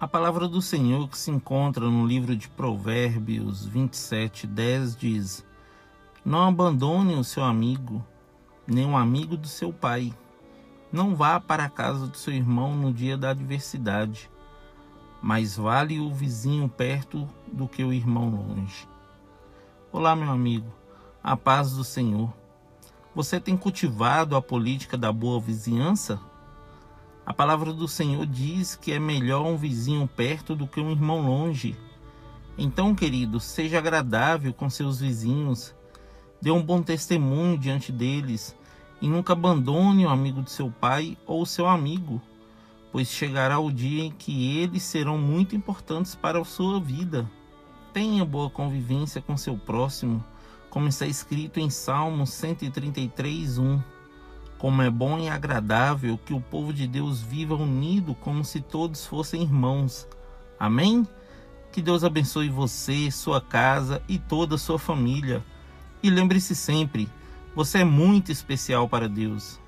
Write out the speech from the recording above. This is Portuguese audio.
A palavra do Senhor que se encontra no livro de Provérbios 27, 10 diz: Não abandone o seu amigo, nem o amigo do seu pai. Não vá para a casa do seu irmão no dia da adversidade. Mais vale o vizinho perto do que o irmão longe. Olá, meu amigo, a paz do Senhor. Você tem cultivado a política da boa vizinhança? A palavra do Senhor diz que é melhor um vizinho perto do que um irmão longe. Então, querido, seja agradável com seus vizinhos, dê um bom testemunho diante deles e nunca abandone o amigo de seu pai ou seu amigo, pois chegará o dia em que eles serão muito importantes para a sua vida. Tenha boa convivência com seu próximo, como está escrito em Salmo 133, 1. Como é bom e agradável que o povo de Deus viva unido como se todos fossem irmãos. Amém? Que Deus abençoe você, sua casa e toda a sua família. E lembre-se sempre, você é muito especial para Deus.